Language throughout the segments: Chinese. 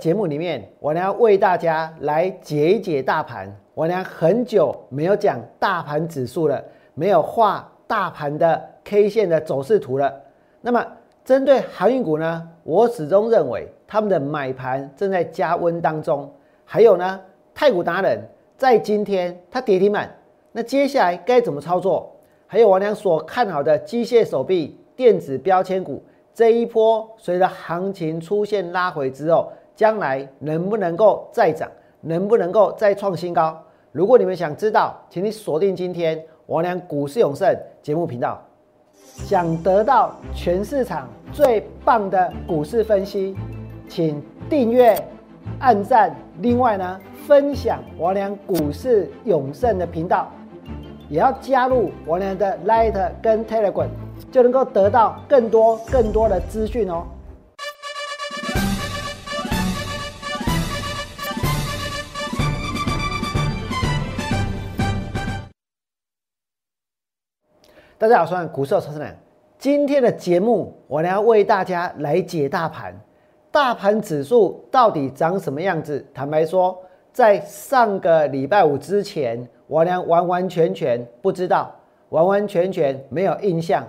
节目里面，我呢要为大家来解一解大盘。我呢很久没有讲大盘指数了，没有画大盘的 K 线的走势图了。那么针对航运股呢，我始终认为他们的买盘正在加温当中。还有呢，太古达人在今天它跌停板，那接下来该怎么操作？还有王良所看好的机械手臂、电子标签股，这一波随着行情出现拉回之后。将来能不能够再涨，能不能够再创新高？如果你们想知道，请你锁定今天王良股市永胜节目频道。想得到全市场最棒的股市分析，请订阅、按赞，另外呢，分享王良股市永胜的频道，也要加入王良的 Light 跟 Telegram，就能够得到更多更多的资讯哦。大家好，我是股市超市人。今天的节目，我呢要为大家来解大盘。大盘指数到底长什么样子？坦白说，在上个礼拜五之前，我呢完完全全不知道，完完全全没有印象。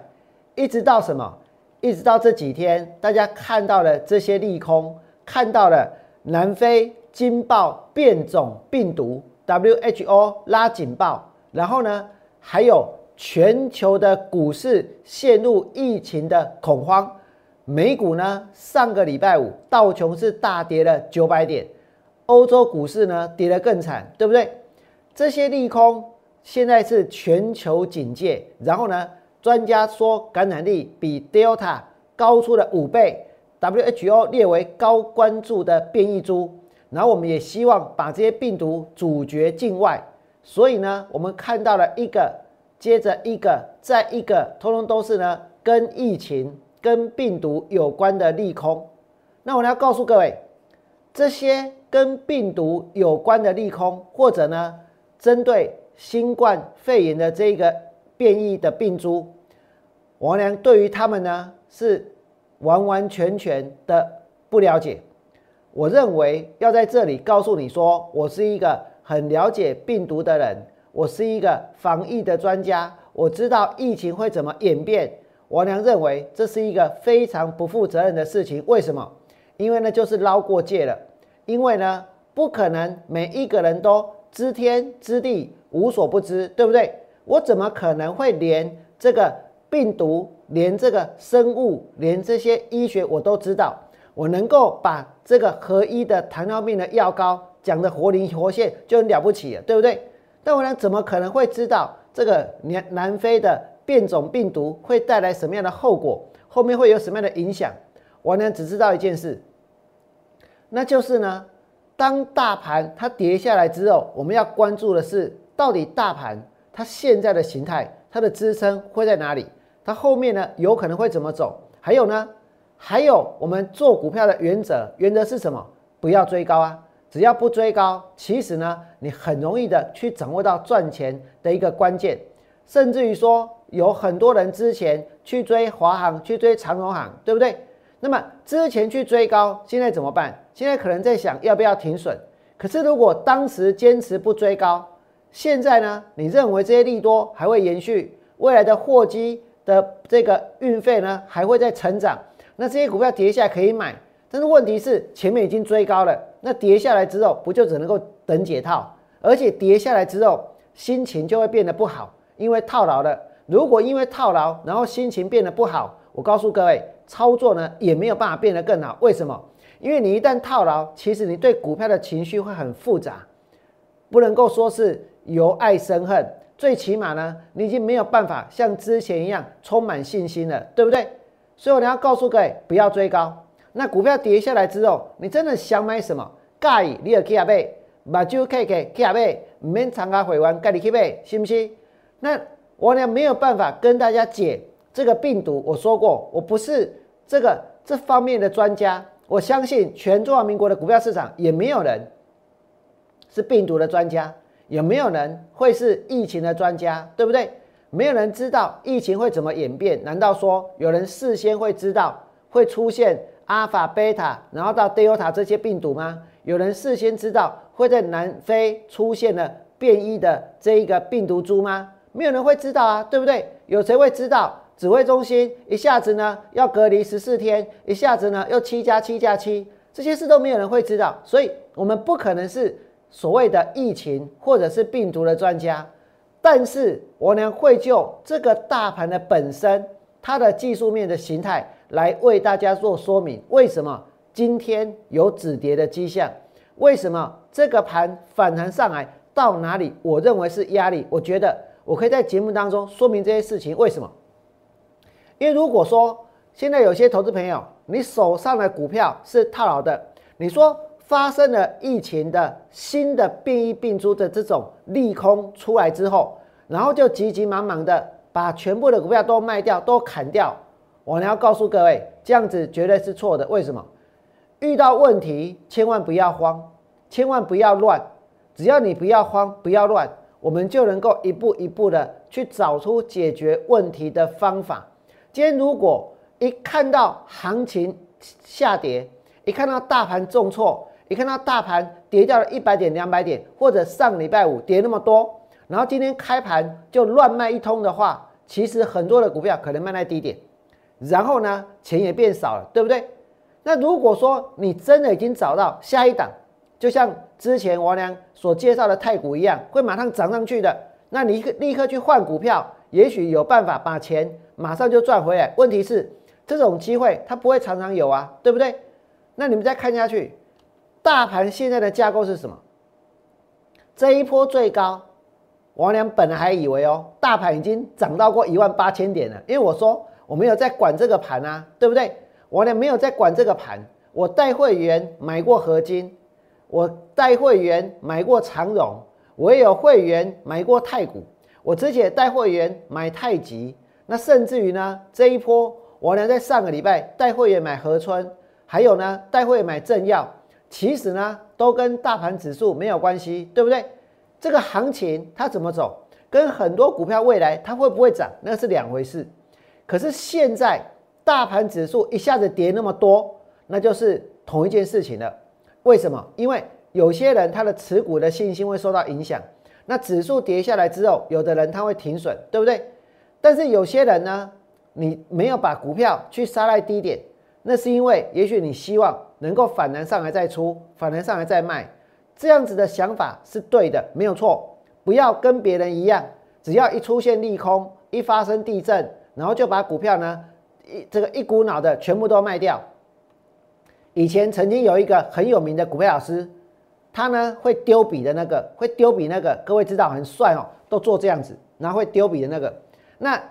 一直到什么？一直到这几天，大家看到了这些利空，看到了南非惊爆变种病毒，WHO 拉警报，然后呢，还有。全球的股市陷入疫情的恐慌，美股呢上个礼拜五道琼斯大跌了九百点，欧洲股市呢跌得更惨，对不对？这些利空现在是全球警戒，然后呢，专家说感染力比 Delta 高出了五倍，WHO 列为高关注的变异株，然后我们也希望把这些病毒阻绝境外，所以呢，我们看到了一个。接着一个再一个，通通都是呢跟疫情、跟病毒有关的利空。那我要告诉各位，这些跟病毒有关的利空，或者呢针对新冠肺炎的这个变异的病株，王良对于他们呢是完完全全的不了解。我认为要在这里告诉你说，我是一个很了解病毒的人。我是一个防疫的专家，我知道疫情会怎么演变。王良认为这是一个非常不负责任的事情。为什么？因为呢，就是捞过界了。因为呢，不可能每一个人都知天知地无所不知，对不对？我怎么可能会连这个病毒、连这个生物、连这些医学我都知道？我能够把这个合一的糖尿病的药膏讲的活灵活现，就很了不起了，对不对？但我呢，怎么可能会知道这个南南非的变种病毒会带来什么样的后果？后面会有什么样的影响？我呢，只知道一件事，那就是呢，当大盘它跌下来之后，我们要关注的是，到底大盘它现在的形态，它的支撑会在哪里？它后面呢，有可能会怎么走？还有呢，还有我们做股票的原则，原则是什么？不要追高啊！只要不追高，其实呢，你很容易的去掌握到赚钱的一个关键，甚至于说有很多人之前去追华航，去追长荣航，对不对？那么之前去追高，现在怎么办？现在可能在想要不要停损。可是如果当时坚持不追高，现在呢，你认为这些利多还会延续？未来的货机的这个运费呢，还会再成长？那这些股票跌下来可以买，但是问题是前面已经追高了。那跌下来之后，不就只能够等解套？而且跌下来之后，心情就会变得不好，因为套牢了。如果因为套牢，然后心情变得不好，我告诉各位，操作呢也没有办法变得更好。为什么？因为你一旦套牢，其实你对股票的情绪会很复杂，不能够说是由爱生恨，最起码呢，你已经没有办法像之前一样充满信心了，对不对？所以我要告诉各位，不要追高。那股票跌下来之后，你真的想买什么？介意你要去买，目睭开开去买，唔免参加会员，介你去买，是不是？那我呢没有办法跟大家解这个病毒。我说过，我不是这个这方面的专家。我相信全中华民国的股票市场也没有人是病毒的专家，也没有人会是疫情的专家，对不对？没有人知道疫情会怎么演变。难道说有人事先会知道会出现？阿尔法、贝塔，然后到德尔塔这些病毒吗？有人事先知道会在南非出现了变异的这一个病毒株吗？没有人会知道啊，对不对？有谁会知道？指挥中心一下子呢要隔离十四天，一下子呢又七加七加七，这些事都没有人会知道，所以我们不可能是所谓的疫情或者是病毒的专家。但是我呢会就这个大盘的本身，它的技术面的形态来为大家做说明，为什么今天有止跌的迹象？为什么这个盘反弹上来到哪里？我认为是压力。我觉得我可以在节目当中说明这些事情。为什么？因为如果说现在有些投资朋友，你手上的股票是套牢的，你说发生了疫情的新的变异病株的这种利空出来之后，然后就急急忙忙的把全部的股票都卖掉、都砍掉，我要告诉各位，这样子绝对是错的。为什么？遇到问题千万不要慌，千万不要乱，只要你不要慌、不要乱，我们就能够一步一步的去找出解决问题的方法。今天如果一看到行情下跌，一看到大盘重挫，一看到大盘跌掉了一百点、两百点，或者上礼拜五跌那么多，然后今天开盘就乱卖一通的话，其实很多的股票可能卖在低点，然后呢钱也变少了，对不对？那如果说你真的已经找到下一档，就像之前王良所介绍的太股一样，会马上涨上去的，那你立刻去换股票，也许有办法把钱。马上就赚回来。问题是，这种机会它不会常常有啊，对不对？那你们再看下去，大盘现在的架构是什么？这一波最高，王良本来还以为哦，大盘已经涨到过一万八千点了，因为我说我没有在管这个盘啊，对不对？我呢没有在管这个盘，我带会员买过合金，我带会员买过长荣，我也有会员买过太古，我之前带会员买太极。那甚至于呢，这一波我呢在上个礼拜带会员买合川，还有呢带会员买正药，其实呢都跟大盘指数没有关系，对不对？这个行情它怎么走，跟很多股票未来它会不会涨，那是两回事。可是现在大盘指数一下子跌那么多，那就是同一件事情了。为什么？因为有些人他的持股的信心会受到影响，那指数跌下来之后，有的人他会停损，对不对？但是有些人呢，你没有把股票去杀在低点，那是因为也许你希望能够反弹上来再出，反弹上来再卖，这样子的想法是对的，没有错。不要跟别人一样，只要一出现利空，一发生地震，然后就把股票呢这个一股脑的全部都卖掉。以前曾经有一个很有名的股票老师，他呢会丢笔的那个，会丢笔那个，各位知道很帅哦，都做这样子，然后会丢笔的那个。那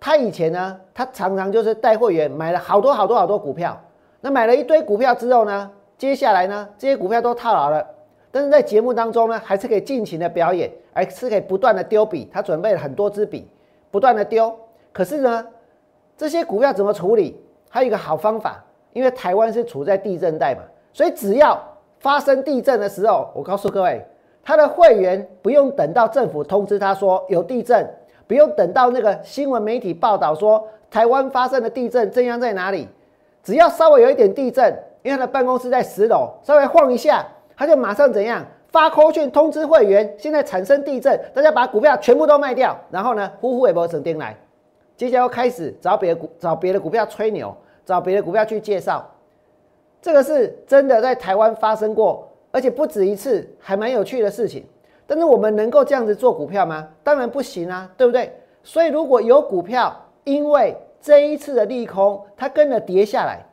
他以前呢，他常常就是带会员买了好多好多好多股票。那买了一堆股票之后呢，接下来呢，这些股票都套牢了。但是在节目当中呢，还是可以尽情的表演，还是可以不断的丢笔。他准备了很多支笔，不断的丢。可是呢，这些股票怎么处理？还有一个好方法，因为台湾是处在地震带嘛，所以只要发生地震的时候，我告诉各位，他的会员不用等到政府通知他说有地震。不用等到那个新闻媒体报道说台湾发生的地震，震央在哪里？只要稍微有一点地震，因为他的办公室在十楼，稍微晃一下，他就马上怎样发扣讯通知会员，现在产生地震，大家把股票全部都卖掉，然后呢，呼呼也不整定来，接下来又开始找别的股，找别的股票吹牛，找别的股票去介绍，这个是真的在台湾发生过，而且不止一次，还蛮有趣的事情。但是我们能够这样子做股票吗？当然不行啊，对不对？所以如果有股票因为这一次的利空，它跟着跌下来，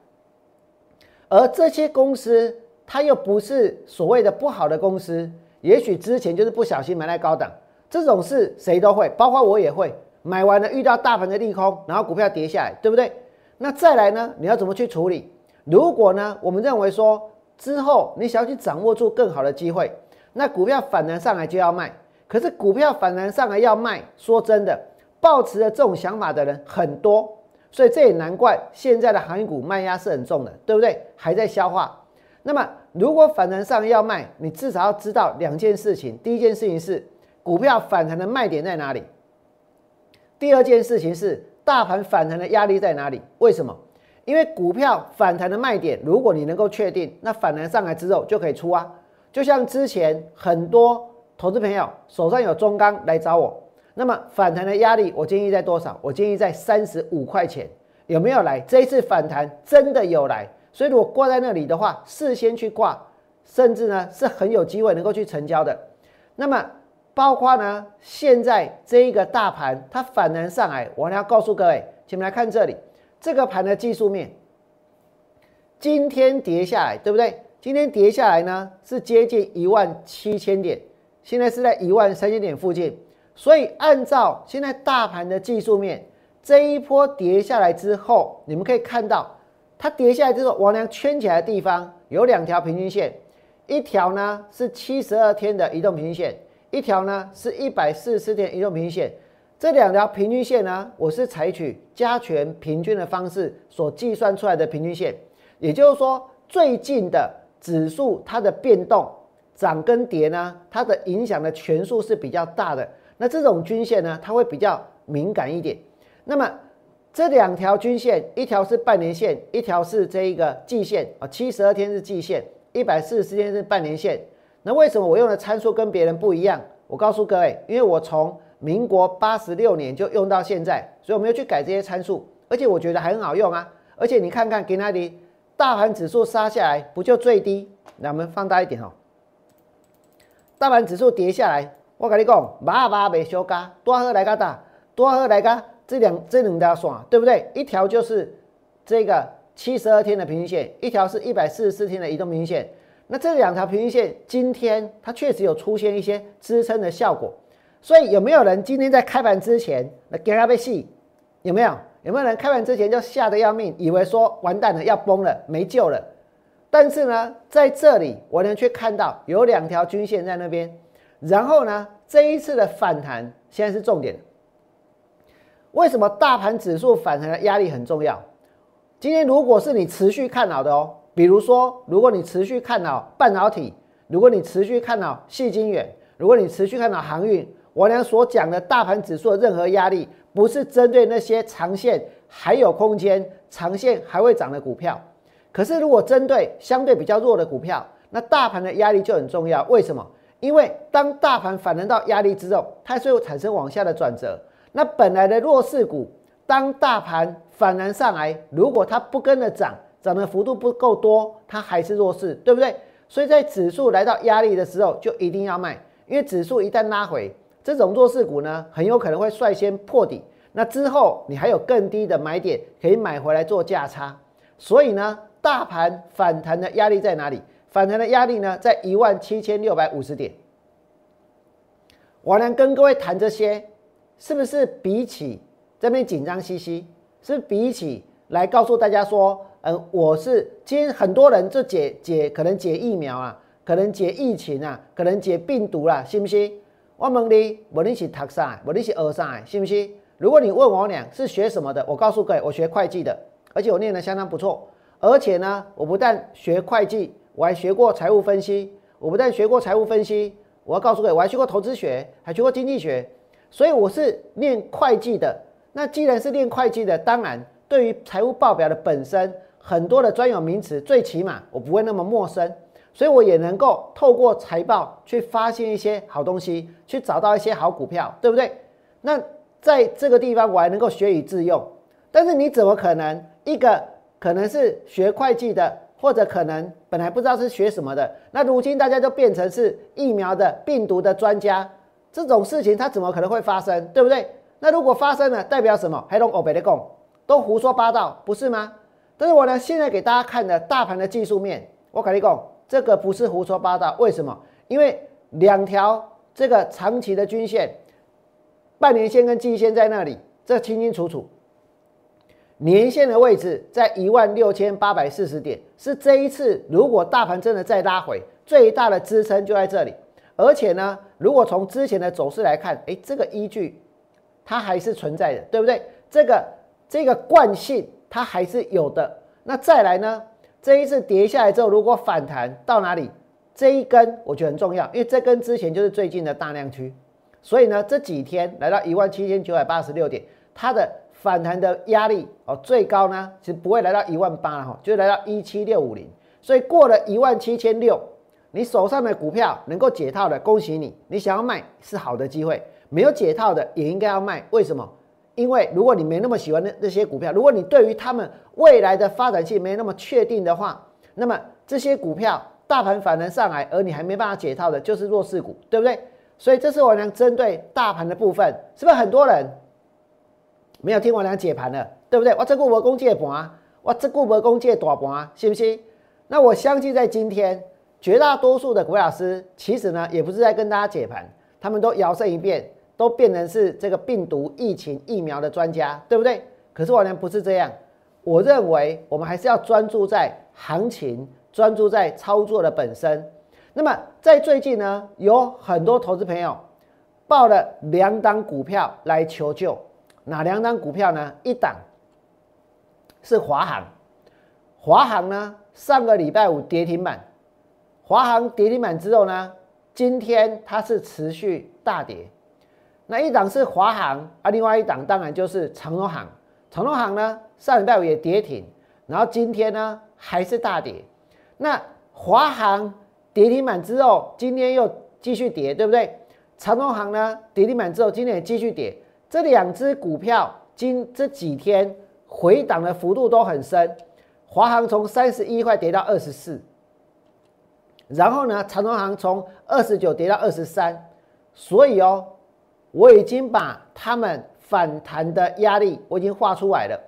而这些公司它又不是所谓的不好的公司，也许之前就是不小心买在高档，这种事谁都会，包括我也会买完了遇到大盘的利空，然后股票跌下来，对不对？那再来呢？你要怎么去处理？如果呢？我们认为说之后你想要去掌握住更好的机会。那股票反弹上来就要卖，可是股票反弹上来要卖，说真的，抱持的这种想法的人很多，所以这也难怪现在的行业股卖压是很重的，对不对？还在消化。那么如果反弹上要卖，你至少要知道两件事情：第一件事情是股票反弹的卖点在哪里；第二件事情是大盘反弹的压力在哪里？为什么？因为股票反弹的卖点，如果你能够确定，那反弹上来之后就可以出啊。就像之前很多投资朋友手上有中钢来找我，那么反弹的压力我建议在多少？我建议在三十五块钱，有没有来？这一次反弹真的有来，所以如果挂在那里的话，事先去挂，甚至呢是很有机会能够去成交的。那么包括呢现在这一个大盘它反弹上来，我要告诉各位，请们来看这里，这个盘的技术面，今天跌下来，对不对？今天跌下来呢，是接近一万七千点，现在是在一万三千点附近。所以按照现在大盘的技术面，这一波跌下来之后，你们可以看到，它跌下来之后，王良圈起来的地方有两条平均线，一条呢是七十二天的移动平均线，一条呢是一百四十四天移动平均线。这两条平均线呢，我是采取加权平均的方式所计算出来的平均线，也就是说最近的。指数它的变动涨跟跌呢，它的影响的权数是比较大的。那这种均线呢，它会比较敏感一点。那么这两条均线，一条是半年线，一条是这一个季线啊，七十二天是季线，一百四十四天是半年线。那为什么我用的参数跟别人不一样？我告诉各位，因为我从民国八十六年就用到现在，所以我没有去改这些参数，而且我觉得还很好用啊。而且你看看给那里。大盘指数杀下来，不就最低？那我们放大一点哦。大盘指数跌下来，我跟你讲，麻麻没修嘎，多喝来个大，多喝来个这两这两条线，对不对？一条就是这个七十二天的平均线，一条是一百四十四天的移动平均线。那这两条平均线，今天它确实有出现一些支撑的效果。所以有没有人今天在开盘之前那给它被戏？有没有？有没有人开盘之前就吓得要命，以为说完蛋了要崩了没救了？但是呢，在这里我呢却看到有两条均线在那边，然后呢，这一次的反弹现在是重点。为什么大盘指数反弹的压力很重要？今天如果是你持续看好的哦，比如说如果你持续看好半导体，如果你持续看好细晶圆，如果你持续看好航运，我俩所讲的大盘指数的任何压力。不是针对那些长线还有空间、长线还会涨的股票，可是如果针对相对比较弱的股票，那大盘的压力就很重要。为什么？因为当大盘反弹到压力之后，它就会产生往下的转折。那本来的弱势股，当大盘反弹上来，如果它不跟着涨，涨的幅度不够多，它还是弱势，对不对？所以在指数来到压力的时候，就一定要卖，因为指数一旦拉回。这种弱势股呢，很有可能会率先破底，那之后你还有更低的买点可以买回来做价差。所以呢，大盘反弹的压力在哪里？反弹的压力呢，在一万七千六百五十点。我能跟各位谈这些，是不是比起这边紧张兮兮，是比起来告诉大家说，嗯，我是今天很多人就解解可能解疫苗啊，可能解疫情啊，可能解病毒啦，信不信？我问你，无论是读啥，无论是学啥，信不信？如果你问我俩是学什么的，我告诉各位，我学会计的，而且我念的相当不错。而且呢，我不但学会计，我还学过财务分析。我不但学过财务分析，我要告诉各位，我还学过投资学，还学过经济学。所以我是念会计的。那既然是念会计的，当然对于财务报表的本身很多的专有名词，最起码我不会那么陌生。所以我也能够透过财报去发现一些好东西，去找到一些好股票，对不对？那在这个地方我还能够学以致用。但是你怎么可能一个可能是学会计的，或者可能本来不知道是学什么的，那如今大家就变成是疫苗的病毒的专家，这种事情它怎么可能会发生，对不对？那如果发生了，代表什么？还弄欧北的供，都胡说八道，不是吗？但是我呢，现在给大家看的大盘的技术面，我跟你讲。这个不是胡说八道，为什么？因为两条这个长期的均线，半年线跟季线在那里，这清清楚楚。年线的位置在一万六千八百四十点，是这一次如果大盘真的再拉回，最大的支撑就在这里。而且呢，如果从之前的走势来看，哎，这个依据它还是存在的，对不对？这个这个惯性它还是有的。那再来呢？这一次跌下来之后，如果反弹到哪里，这一根我觉得很重要，因为这根之前就是最近的大量区，所以呢这几天来到一万七千九百八十六点，它的反弹的压力哦，最高呢其实不会来到一万八了哈，就来到一七六五零，所以过了一万七千六，你手上的股票能够解套的，恭喜你，你想要卖是好的机会，没有解套的也应该要卖，为什么？因为如果你没那么喜欢那那些股票，如果你对于他们未来的发展性没那么确定的话，那么这些股票大盘反弹上来，而你还没办法解套的，就是弱势股，对不对？所以这是我娘针对大盘的部分，是不是很多人没有听我娘解盘的，对不对？我这股我攻借盘，我这股我攻借大盘，信不信？那我相信在今天，绝大多数的股老师其实呢，也不是在跟大家解盘，他们都摇身一变，都变成是这个病毒疫情疫苗的专家，对不对？可是我娘不是这样，我认为我们还是要专注在行情，专注在操作的本身。那么在最近呢，有很多投资朋友报了两档股票来求救。哪两档股票呢？一档是华航，华航呢上个礼拜五跌停板，华航跌停板之后呢，今天它是持续大跌。那一档是华航啊，另外一档当然就是长荣航。长荣航呢上礼拜五也跌停，然后今天呢还是大跌。那华航。跌停板之后，今天又继续跌，对不对？长隆行呢，跌停板之后，今天也继续跌。这两只股票今这几天回档的幅度都很深。华航从三十一块跌到二十四，然后呢，长隆行从二十九跌到二十三。所以哦，我已经把他们反弹的压力我已经画出来了。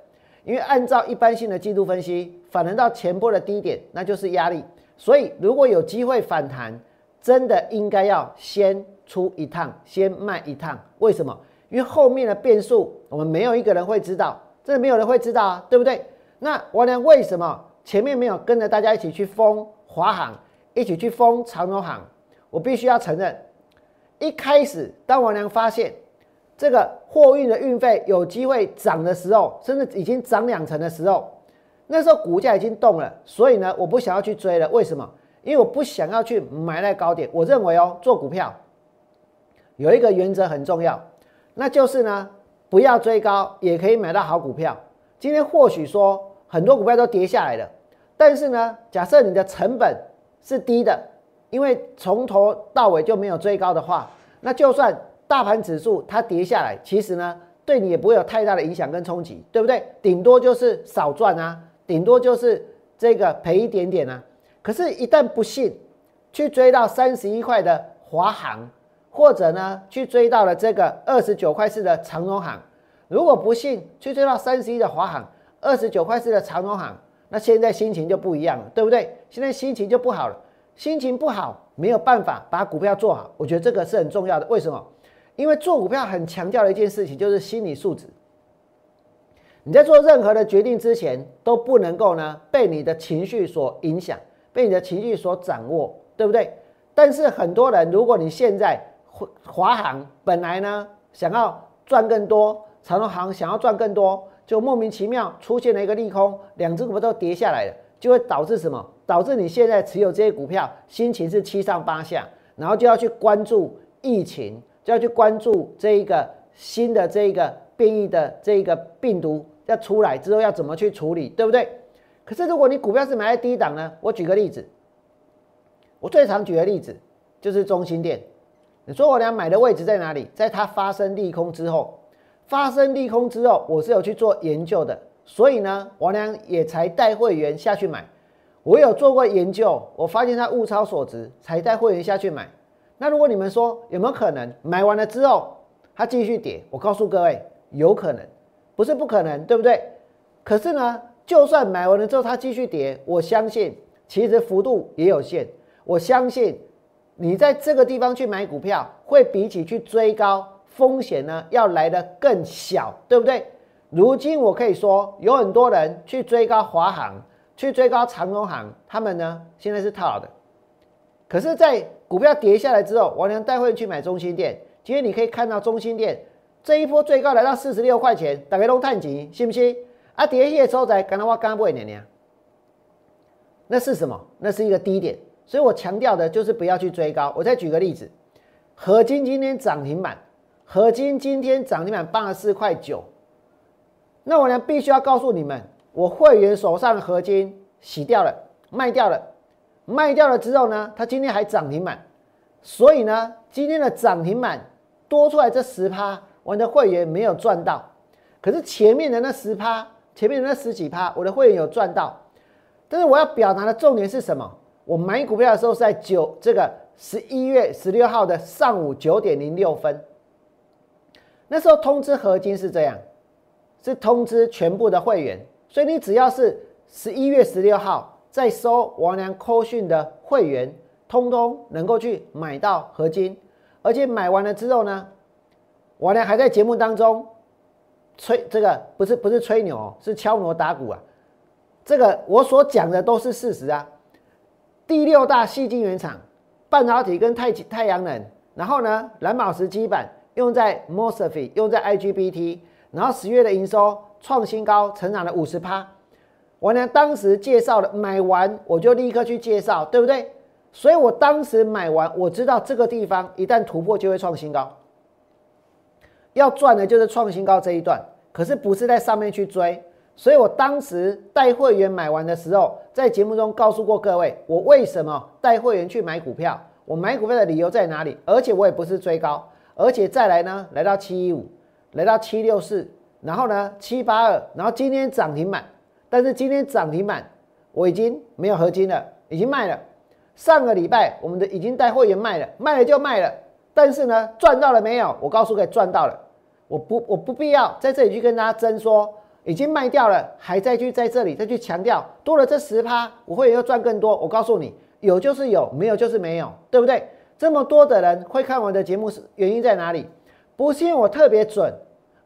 因为按照一般性的季度分析，反弹到前波的低点，那就是压力。所以，如果有机会反弹，真的应该要先出一趟，先卖一趟。为什么？因为后面的变数，我们没有一个人会知道，真的没有人会知道啊，对不对？那王良为什么前面没有跟着大家一起去封华航，一起去封长荣航？我必须要承认，一开始当王良发现这个货运的运费有机会涨的时候，甚至已经涨两成的时候。那时候股价已经动了，所以呢，我不想要去追了。为什么？因为我不想要去买在高点。我认为哦，做股票有一个原则很重要，那就是呢，不要追高，也可以买到好股票。今天或许说很多股票都跌下来了，但是呢，假设你的成本是低的，因为从头到尾就没有追高的话，那就算大盘指数它跌下来，其实呢，对你也不会有太大的影响跟冲击，对不对？顶多就是少赚啊。顶多就是这个赔一点点啊。可是，一旦不幸去追到三十一块的华航，或者呢去追到了这个二十九块四的长荣航，如果不幸去追到三十一的华航，二十九块四的长荣航，那现在心情就不一样了，对不对？现在心情就不好了，心情不好没有办法把股票做好，我觉得这个是很重要的。为什么？因为做股票很强调的一件事情就是心理素质。你在做任何的决定之前，都不能够呢被你的情绪所影响，被你的情绪所掌握，对不对？但是很多人，如果你现在华华航本来呢想要赚更多，长隆航想要赚更多，就莫名其妙出现了一个利空，两只股票都跌下来了，就会导致什么？导致你现在持有这些股票，心情是七上八下，然后就要去关注疫情，就要去关注这一个新的这一个。变异的这一个病毒要出来之后要怎么去处理，对不对？可是如果你股票是买在低档呢？我举个例子，我最常举的例子就是中心店。你说我俩买的位置在哪里？在它发生利空之后，发生利空之后，我是有去做研究的，所以呢，我俩也才带会员下去买。我有做过研究，我发现它物超所值，才带会员下去买。那如果你们说有没有可能买完了之后它继续跌？我告诉各位。有可能，不是不可能，对不对？可是呢，就算买完了之后它继续跌，我相信其实幅度也有限。我相信你在这个地方去买股票，会比起去追高风险呢要来的更小，对不对？如今我可以说，有很多人去追高华航，去追高长荣航，他们呢现在是套牢的。可是，在股票跌下来之后，王良带会去买中心店，今天你可以看到中心店。这一波最高来到四十六块钱，大家都探钱，信不信？啊，跌下收在，刚刚我刚不会年年，那是什么？那是一个低点，所以我强调的就是不要去追高。我再举个例子，合金今天涨停板，合金今天涨停板八十四块九，那我呢必须要告诉你们，我会员手上的合金洗掉了，卖掉了，卖掉了之后呢，它今天还涨停板，所以呢，今天的涨停板多出来这十趴，我的会员没有赚到，可是前面的那十趴，前面的那十几趴，我的会员有赚到。但是我要表达的重点是什么？我买股票的时候是在九这个十一月十六号的上午九点零六分，那时候通知合金是这样，是通知全部的会员，所以你只要是十一月十六号在收王良扣讯的会员，通通能够去买到合金，而且买完了之后呢，王良还在节目当中吹这个不是不是吹牛，是敲锣打鼓啊。这个我所讲的都是事实啊！第六大细晶原厂，半导体跟太太阳能，然后呢，蓝宝石基板用在 Mosfet，用在 IGBT，然后十月的营收创新高，成长了五十趴。我呢当时介绍了，买完我就立刻去介绍，对不对？所以我当时买完，我知道这个地方一旦突破就会创新高，要赚的就是创新高这一段，可是不是在上面去追。所以我当时带会员买完的时候，在节目中告诉过各位，我为什么带会员去买股票，我买股票的理由在哪里？而且我也不是追高，而且再来呢，来到七一五，来到七六四，然后呢七八二，然后今天涨停板，但是今天涨停板我已经没有合金了，已经卖了。上个礼拜我们的已经带会员卖了，卖了就卖了，但是呢赚到了没有？我告诉各位赚到了，我不我不必要在这里去跟大家争说。已经卖掉了，还再去在这里再去强调多了这十趴，我会要赚更多。我告诉你，有就是有，没有就是没有，对不对？这么多的人会看我的节目是原因在哪里？不是因为我特别准，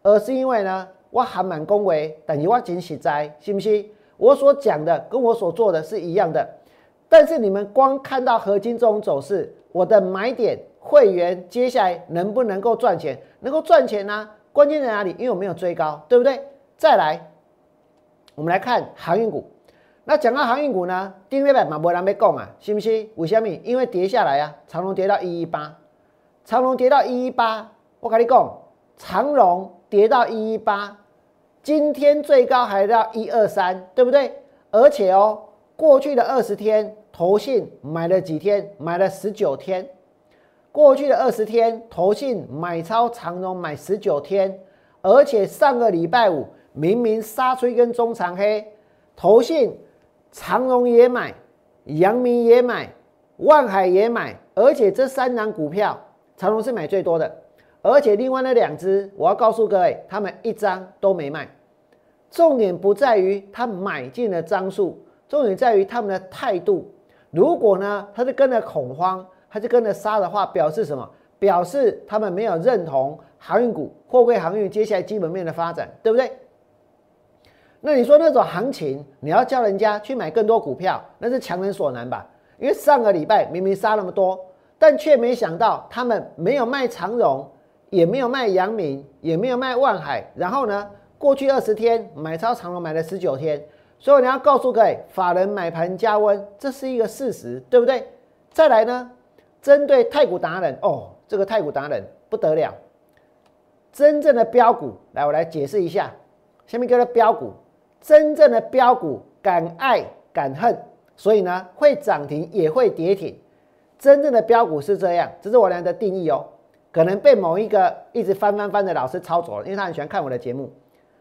而是因为呢，我还蛮恭维，等于我惊喜在，信不信？我所讲的跟我所做的是一样的，但是你们光看到合金这种走势，我的买点会员接下来能不能够赚钱？能够赚钱呢？关键在哪里？因为我没有追高，对不对？再来，我们来看航运股。那讲到航运股呢，丁月板马博人被讲啊，信不信？为什么？因为跌下来啊，长隆跌到一一八，长隆跌到一一八。我跟你讲，长荣跌到一一八，今天最高还到一二三，对不对？而且哦，过去的二十天，投信买了几天？买了十九天。过去的二十天，投信买超长荣买十九天，而且上个礼拜五。明明杀出一根中长黑，投信长荣也买，阳明也买，万海也买，而且这三档股票，长荣是买最多的，而且另外那两只，我要告诉各位，他们一张都没卖。重点不在于他买进的张数，重点在于他们的态度。如果呢，他是跟着恐慌，他是跟着杀的话，表示什么？表示他们没有认同航运股、货柜航运接下来基本面的发展，对不对？那你说那种行情，你要叫人家去买更多股票，那是强人所难吧？因为上个礼拜明明杀那么多，但却没想到他们没有卖长融，也没有卖阳明，也没有卖万海。然后呢，过去二十天买超长荣买了十九天，所以你要告诉各位，法人买盘加温，这是一个事实，对不对？再来呢，针对太古达人哦，这个太古达人不得了，真正的标股，来我来解释一下，下面叫做标股。真正的标股敢爱敢恨，所以呢会涨停也会跌停。真正的标股是这样，这是我俩的定义哦。可能被某一个一直翻翻翻的老师抄走了，因为他很喜欢看我的节目。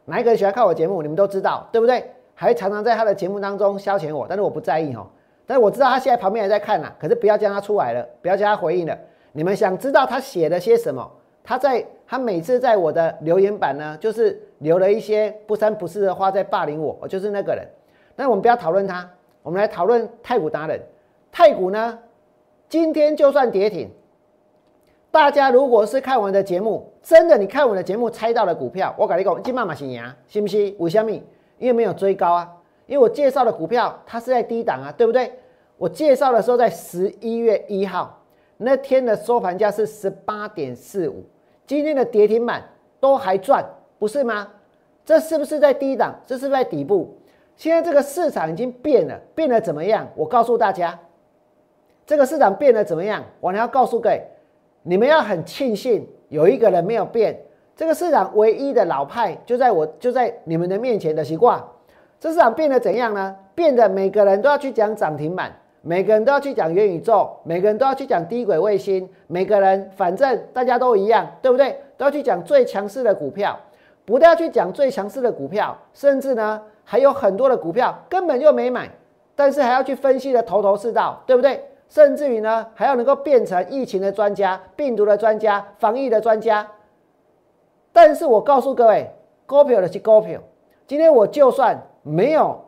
哪一个人喜欢看我节目，你们都知道，对不对？还常常在他的节目当中消遣我，但是我不在意哈。但是我知道他现在旁边还在看呢，可是不要叫他出来了，不要叫他回应了。你们想知道他写了些什么？他在他每次在我的留言板呢，就是留了一些不三不四的话在霸凌我，我就是那个人。那我们不要讨论他，我们来讨论太古达人。太古呢，今天就算跌停，大家如果是看我的节目，真的你看我的节目猜到了股票，我跟你讲，金妈妈行呀，信不信？为什么？因为没有追高啊，因为我介绍的股票它是在低档啊，对不对？我介绍的时候在十一月一号。那天的收盘价是十八点四五，今天的跌停板都还赚，不是吗？这是不是在低档？这是在底部？现在这个市场已经变了，变得怎么样？我告诉大家，这个市场变得怎么样？我还要告诉各位，你们要很庆幸有一个人没有变。这个市场唯一的老派就在我就在你们的面前的习惯。这市场变得怎样呢？变得每个人都要去讲涨停板，每个人都要去讲元宇宙，每个人都要去讲低轨卫星，每个人反正大家都一样，对不对？都要去讲最强势的股票，不但要去讲最强势的股票，甚至呢还有很多的股票根本就没买，但是还要去分析的头头是道，对不对？甚至于呢还要能够变成疫情的专家、病毒的专家、防疫的专家。但是我告诉各位，股票的是股票，今天我就算。没有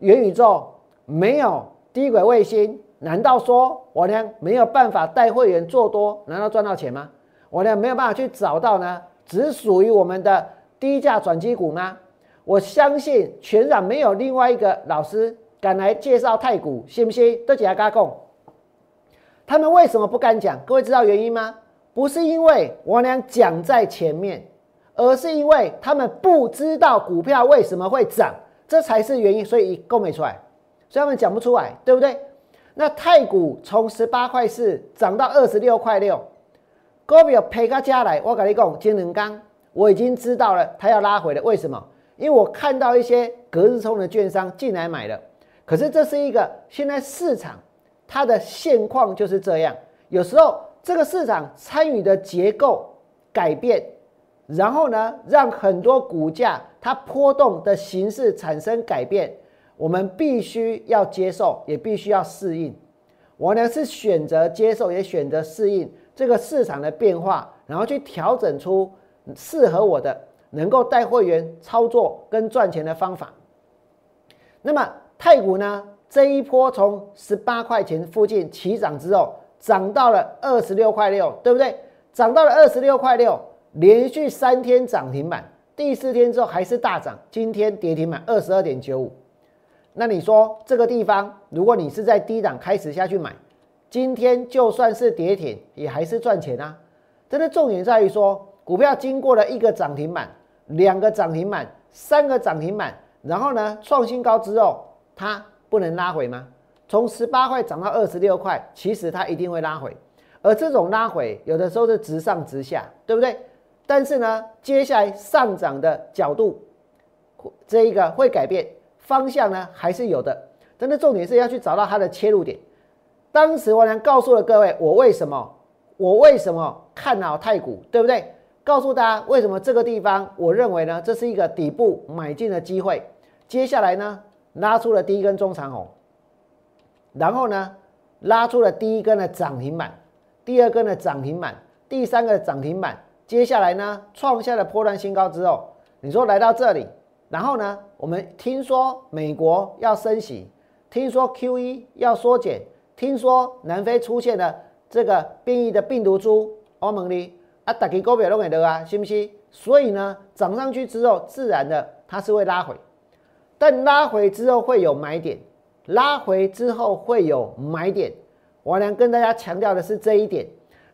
元宇宙，没有低轨卫星，难道说我呢没有办法带会员做多？难道赚到钱吗？我呢没有办法去找到呢只属于我们的低价转机股吗？我相信全场没有另外一个老师敢来介绍太股，信不信？都起来加供。他们为什么不敢讲？各位知道原因吗？不是因为我俩讲在前面，而是因为他们不知道股票为什么会涨。这才是原因，所以购没出来，所以他们讲不出来，对不对？那太股从十八块四涨到二十六块六，股票赔个家来，我跟你讲，金能刚我已经知道了，它要拉回了。为什么？因为我看到一些隔日冲的券商进来买了，可是这是一个现在市场它的现况就是这样，有时候这个市场参与的结构改变。然后呢，让很多股价它波动的形式产生改变，我们必须要接受，也必须要适应。我呢是选择接受，也选择适应这个市场的变化，然后去调整出适合我的，能够带会员操作跟赚钱的方法。那么太古呢，这一波从十八块钱附近起涨之后，涨到了二十六块六，对不对？涨到了二十六块六。连续三天涨停板，第四天之后还是大涨，今天跌停板二十二点九五。那你说这个地方，如果你是在低档开始下去买，今天就算是跌停，也还是赚钱啊。真的重点在于说，股票经过了一个涨停板、两个涨停板、三个涨停板，然后呢创新高之后，它不能拉回吗？从十八块涨到二十六块，其实它一定会拉回。而这种拉回，有的时候是直上直下，对不对？但是呢，接下来上涨的角度，这一个会改变方向呢，还是有的。真的重点是要去找到它的切入点。当时我娘告诉了各位，我为什么我为什么看好太股，对不对？告诉大家为什么这个地方，我认为呢，这是一个底部买进的机会。接下来呢，拉出了第一根中长红，然后呢，拉出了第一根的涨停板，第二根的涨停板，第三个涨停板。接下来呢，创下了破断新高之后，你说来到这里，然后呢，我们听说美国要升息，听说 Q E 要缩减，听说南非出现了这个变异的病毒株，欧盟里啊，大家股票都给得啊，信不信？所以呢，涨上去之后，自然的它是会拉回，但拉回之后会有买点，拉回之后会有买点，我良跟大家强调的是这一点。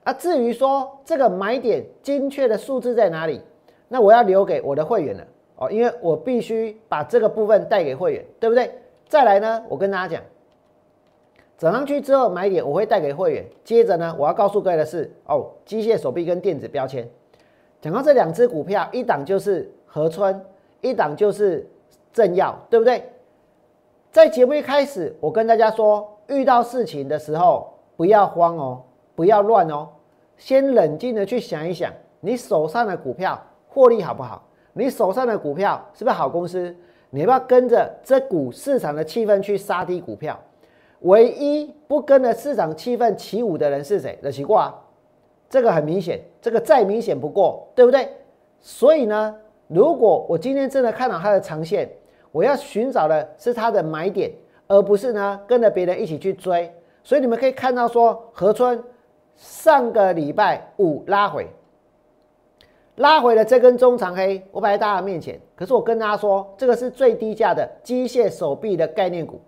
那至于说这个买点精确的数字在哪里，那我要留给我的会员了哦，因为我必须把这个部分带给会员，对不对？再来呢，我跟大家讲，涨上去之后买点我会带给会员。接着呢，我要告诉各位的是哦，机械手臂跟电子标签。讲到这两只股票，一档就是和春，一档就是正要，对不对？在节目一开始，我跟大家说，遇到事情的时候不要慌哦，不要乱哦。先冷静的去想一想，你手上的股票获利好不好？你手上的股票是不是好公司？你要不要跟着这股市场的气氛去杀低股票？唯一不跟着市场气氛起舞的人是谁？的奇怪，这个很明显，这个再明显不过，对不对？所以呢，如果我今天真的看到它的长线，我要寻找的是它的买点，而不是呢跟着别人一起去追。所以你们可以看到说，河村。上个礼拜五拉回，拉回了这根中长黑，我摆在大家面前。可是我跟大家说，这个是最低价的机械手臂的概念股。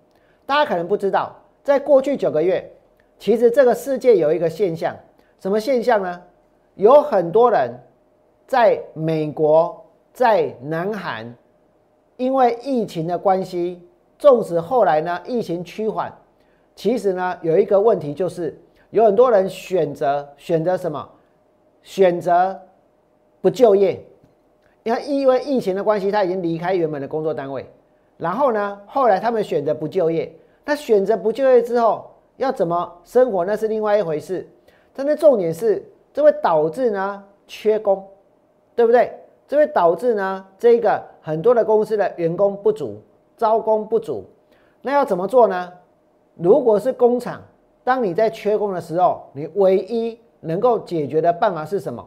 大家可能不知道，在过去九个月，其实这个世界有一个现象，什么现象呢？有很多人在美国、在南韩，因为疫情的关系，纵使后来呢疫情趋缓，其实呢有一个问题就是。有很多人选择选择什么？选择不就业，因为因为疫情的关系，他已经离开原本的工作单位，然后呢，后来他们选择不就业。那选择不就业之后，要怎么生活，那是另外一回事。但是重点是，这会导致呢缺工，对不对？这会导致呢这个很多的公司的员工不足，招工不足。那要怎么做呢？如果是工厂，当你在缺工的时候，你唯一能够解决的办法是什么？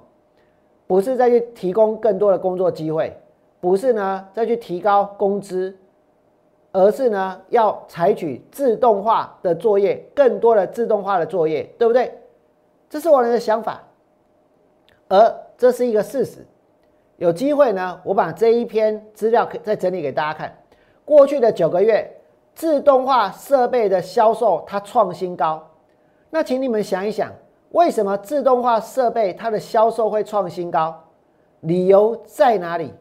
不是再去提供更多的工作机会，不是呢再去提高工资，而是呢要采取自动化的作业，更多的自动化的作业，对不对？这是我的想法，而这是一个事实。有机会呢，我把这一篇资料可再整理给大家看。过去的九个月，自动化设备的销售它创新高。那请你们想一想。为什么自动化设备它的销售会创新高？理由在哪里？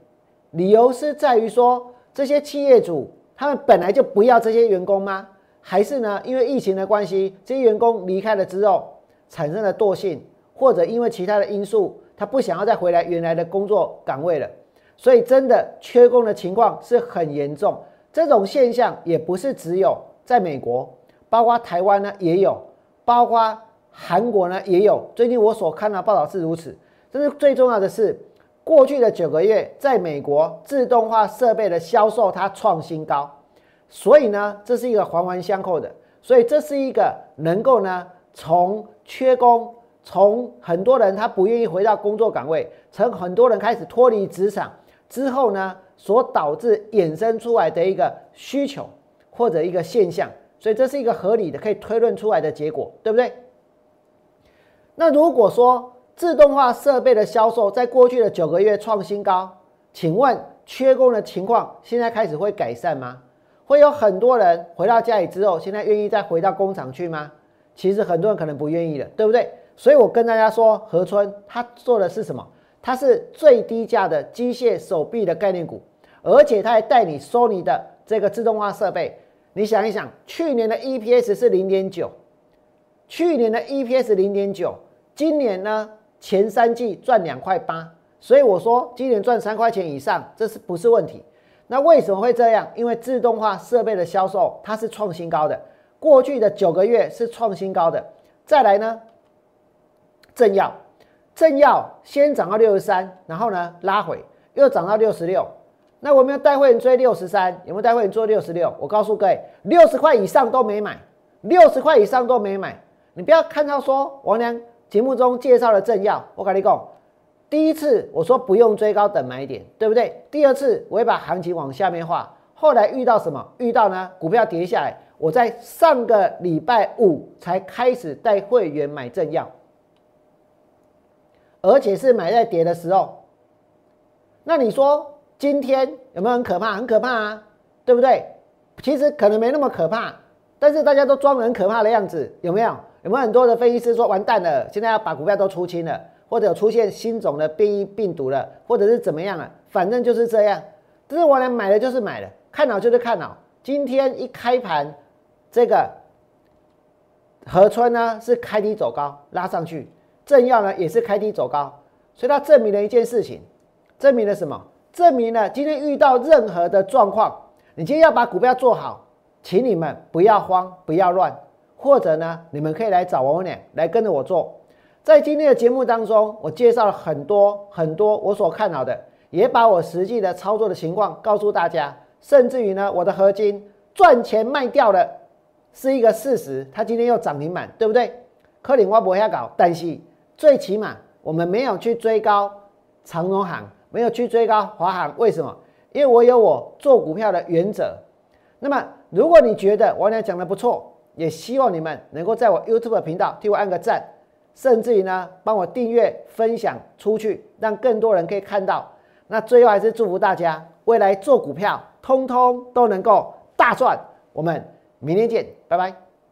理由是在于说这些企业主他们本来就不要这些员工吗？还是呢？因为疫情的关系，这些员工离开了之后产生了惰性，或者因为其他的因素，他不想要再回来原来的工作岗位了。所以真的缺工的情况是很严重。这种现象也不是只有在美国，包括台湾呢也有，包括。韩国呢也有，最近我所看到报道是如此。但是最重要的是，过去的九个月，在美国自动化设备的销售它创新高，所以呢，这是一个环环相扣的。所以这是一个能够呢，从缺工，从很多人他不愿意回到工作岗位，从很多人开始脱离职场之后呢，所导致衍生出来的一个需求或者一个现象。所以这是一个合理的可以推论出来的结果，对不对？那如果说自动化设备的销售在过去的九个月创新高，请问缺工的情况现在开始会改善吗？会有很多人回到家里之后，现在愿意再回到工厂去吗？其实很多人可能不愿意了，对不对？所以我跟大家说，河村他做的是什么？它是最低价的机械手臂的概念股，而且他还带你收你的这个自动化设备。你想一想，去年的 EPS 是零点九。去年的 EPS 零点九，今年呢前三季赚两块八，所以我说今年赚三块钱以上，这是不是问题？那为什么会这样？因为自动化设备的销售它是创新高的，过去的九个月是创新高的。再来呢，正要正要先涨到六十三，然后呢拉回又涨到六十六，那我们要带会员追六十三，有没有带会员做六十六？我告诉各位，六十块以上都没买，六十块以上都没买。你不要看到说王良节目中介绍的正要，我跟你讲，第一次我说不用追高等买点，对不对？第二次我会把行情往下面画，后来遇到什么？遇到呢？股票跌下来，我在上个礼拜五才开始带会员买正要，而且是买在跌的时候。那你说今天有没有很可怕？很可怕啊，对不对？其实可能没那么可怕，但是大家都装很可怕的样子，有没有？有没有很多的分析师说完蛋了，现在要把股票都出清了，或者出现新种的变异病毒了，或者是怎么样了？反正就是这样。但是我来买的，就是买了，看好就是看好。今天一开盘，这个河川呢是开低走高拉上去，正要呢也是开低走高，所以它证明了一件事情，证明了什么？证明了今天遇到任何的状况，你今天要把股票做好，请你们不要慌，不要乱。或者呢，你们可以来找我俩来跟着我做。在今天的节目当中，我介绍了很多很多我所看到的，也把我实际的操作的情。况告诉大家。甚至于呢，我的合金赚钱卖掉了，是一个事实。它今天又涨停板，对不对？科林我不要搞，但是最起码我们没有去追高长荣行，没有去追高华航。为什么？因为我有我做股票的原则。那么，如果你觉得我俩讲的不错，也希望你们能够在我 YouTube 频道替我按个赞，甚至于呢帮我订阅、分享出去，让更多人可以看到。那最后还是祝福大家未来做股票，通通都能够大赚。我们明天见，拜拜。